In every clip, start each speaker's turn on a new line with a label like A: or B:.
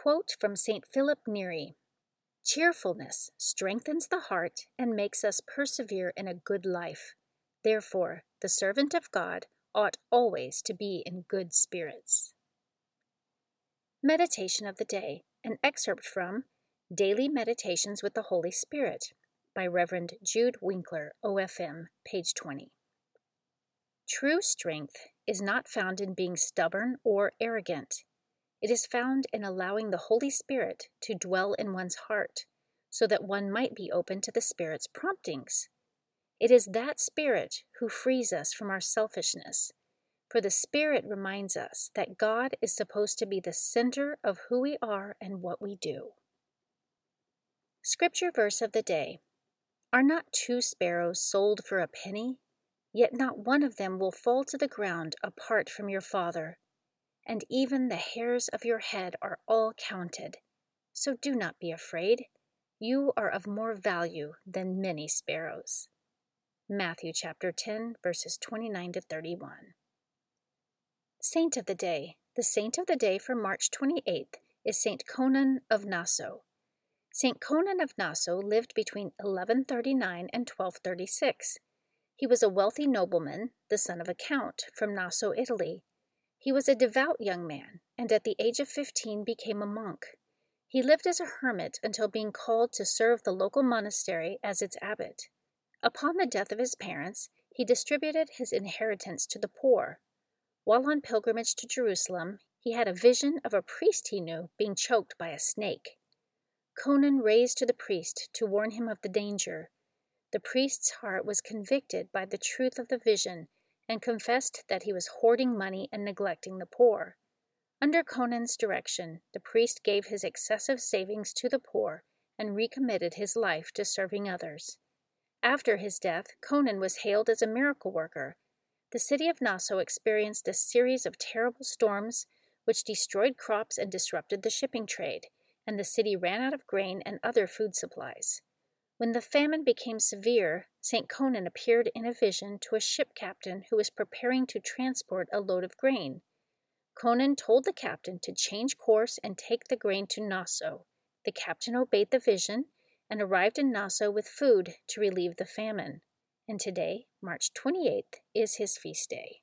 A: Quote from St. Philip Neri Cheerfulness strengthens the heart and makes us persevere in a good life. Therefore, the servant of God ought always to be in good spirits. Meditation of the Day, an excerpt from Daily Meditations with the Holy Spirit by Reverend Jude Winkler, OFM, page 20. True strength is not found in being stubborn or arrogant. It is found in allowing the Holy Spirit to dwell in one's heart so that one might be open to the Spirit's promptings. It is that Spirit who frees us from our selfishness, for the Spirit reminds us that God is supposed to be the center of who we are and what we do. Scripture verse of the day Are not two sparrows sold for a penny? Yet not one of them will fall to the ground apart from your Father and even the hairs of your head are all counted. So do not be afraid. You are of more value than many sparrows. Matthew chapter 10, verses 29 to 31. Saint of the Day. The saint of the day for March 28th is Saint Conon of Naso. Saint Conon of Naso lived between 1139 and 1236. He was a wealthy nobleman, the son of a count, from Naso, Italy, he was a devout young man, and at the age of fifteen became a monk. He lived as a hermit until being called to serve the local monastery as its abbot. Upon the death of his parents, he distributed his inheritance to the poor. While on pilgrimage to Jerusalem, he had a vision of a priest he knew being choked by a snake. Conon raised to the priest to warn him of the danger. The priest's heart was convicted by the truth of the vision and confessed that he was hoarding money and neglecting the poor. Under Conon's direction, the priest gave his excessive savings to the poor and recommitted his life to serving others. After his death, Conan was hailed as a miracle worker. The city of Naso experienced a series of terrible storms which destroyed crops and disrupted the shipping trade, and the city ran out of grain and other food supplies. When the famine became severe, St. Conon appeared in a vision to a ship captain who was preparing to transport a load of grain. Conon told the captain to change course and take the grain to Naso. The captain obeyed the vision and arrived in Naso with food to relieve the famine. And today, March 28th, is his feast day.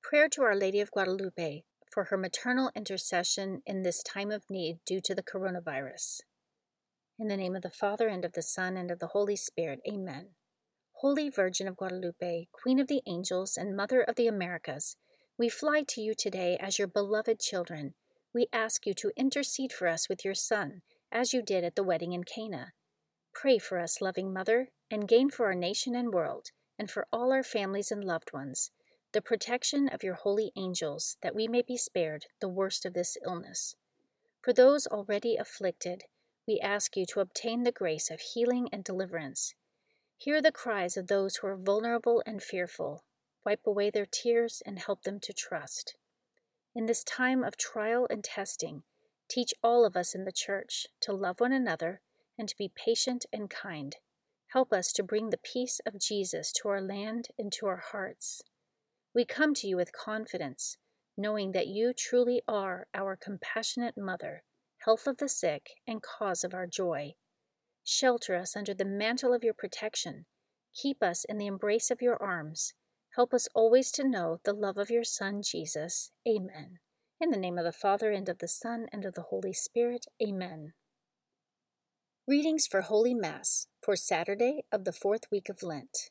A: Prayer to Our Lady of Guadalupe for her maternal intercession in this time of need due to the coronavirus. In the name of the Father, and of the Son, and of the Holy Spirit. Amen. Holy Virgin of Guadalupe, Queen of the Angels, and Mother of the Americas, we fly to you today as your beloved children. We ask you to intercede for us with your Son, as you did at the wedding in Cana. Pray for us, loving Mother, and gain for our nation and world, and for all our families and loved ones, the protection of your holy angels, that we may be spared the worst of this illness. For those already afflicted, we ask you to obtain the grace of healing and deliverance. Hear the cries of those who are vulnerable and fearful. Wipe away their tears and help them to trust. In this time of trial and testing, teach all of us in the church to love one another and to be patient and kind. Help us to bring the peace of Jesus to our land and to our hearts. We come to you with confidence, knowing that you truly are our compassionate mother, health of the sick, and cause of our joy. Shelter us under the mantle of your protection. Keep us in the embrace of your arms. Help us always to know the love of your Son, Jesus. Amen. In the name of the Father, and of the Son, and of the Holy Spirit. Amen. Readings for Holy Mass for Saturday of the fourth week of Lent.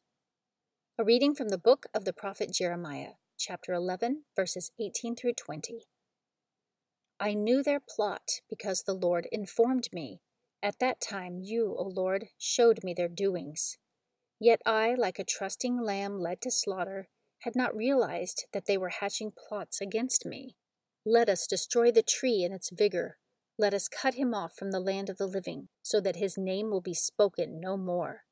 A: A reading from the book of the prophet Jeremiah, chapter 11, verses 18 through 20. I knew their plot because the Lord informed me. At that time, you, O Lord, showed me their doings. Yet I, like a trusting lamb led to slaughter, had not realized that they were hatching plots against me. Let us destroy the tree in its vigor. Let us cut him off from the land of the living, so that his name will be spoken no more.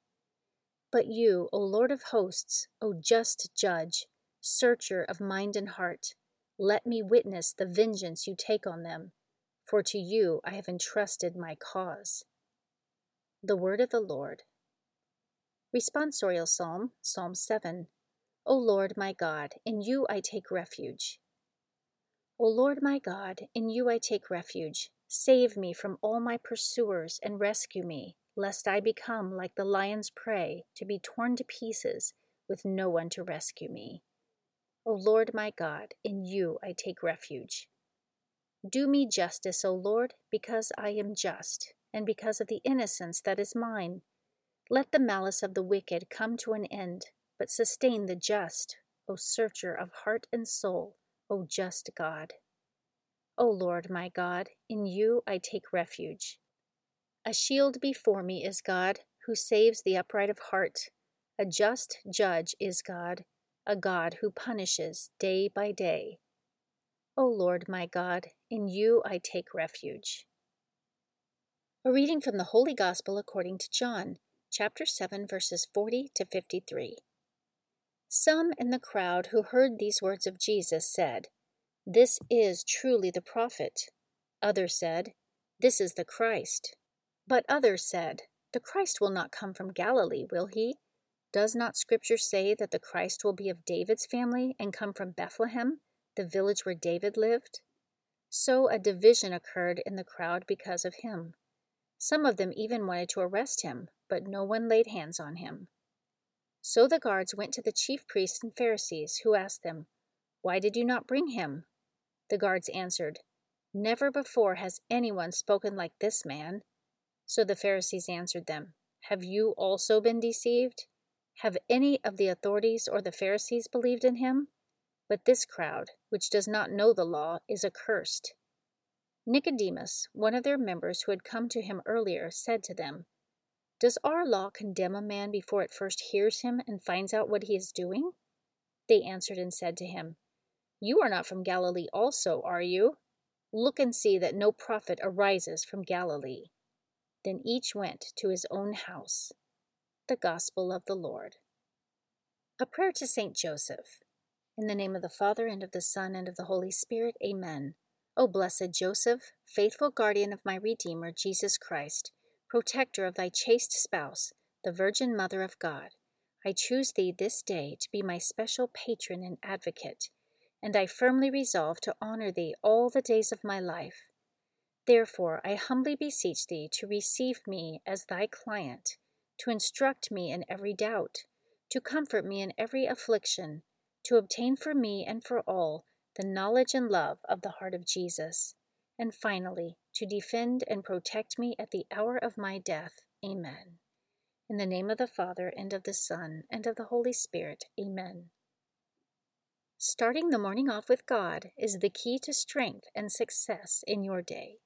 A: But you, O Lord of hosts, O just judge, searcher of mind and heart, let me witness the vengeance you take on them for to you I have entrusted my cause. The Word of the Lord. Responsorial Psalm, Psalm 7. O Lord my God, in you I take refuge. O Lord my God, in you I take refuge. Save me from all my pursuers and rescue me, lest I become like the lion's prey, to be torn to pieces, with no one to rescue me. O Lord my God, in you I take refuge. Do me justice, O Lord, because I am just, and because of the innocence that is mine. Let the malice of the wicked come to an end, but sustain the just, O searcher of heart and soul, O just God. O Lord my God, in you I take refuge. A shield before me is God, who saves the upright of heart. A just judge is God, a God who punishes day by day. O Lord my God, in you I take refuge. A reading from the Holy Gospel according to John, chapter 7, verses 40 to 53. Some in the crowd who heard these words of Jesus said, This is truly the prophet. Others said, This is the Christ. But others said, The Christ will not come from Galilee, will he? Does not Scripture say that the Christ will be of David's family and come from Bethlehem? the village where David lived. So a division occurred in the crowd because of him. Some of them even wanted to arrest him, but no one laid hands on him. So the guards went to the chief priests and Pharisees, who asked them, Why did you not bring him? The guards answered, Never before has anyone spoken like this man. So the Pharisees answered them, Have you also been deceived? Have any of the authorities or the Pharisees believed in him? But this crowd, which does not know the law, is accursed. Nicodemus, one of their members who had come to him earlier, said to them, Does our law condemn a man before it first hears him and finds out what he is doing? They answered and said to him, You are not from Galilee also, are you? Look and see that no prophet arises from Galilee. Then each went to his own house. The Gospel of the Lord. A prayer to Saint Joseph. In the name of the Father, and of the Son, and of the Holy Spirit, amen. O blessed Joseph, faithful guardian of my Redeemer, Jesus Christ, protector of thy chaste spouse, the Virgin Mother of God, I choose thee this day to be my special patron and advocate, and I firmly resolve to honor thee all the days of my life. Therefore, I humbly beseech thee to receive me as thy client, to instruct me in every doubt, to comfort me in every affliction to obtain for me and for all the knowledge and love of the heart of Jesus, and finally, to defend and protect me at the hour of my death. Amen. In the name of the Father, and of the Son, and of the Holy Spirit. Amen. Starting the morning off with God is the key to strength and success in your day.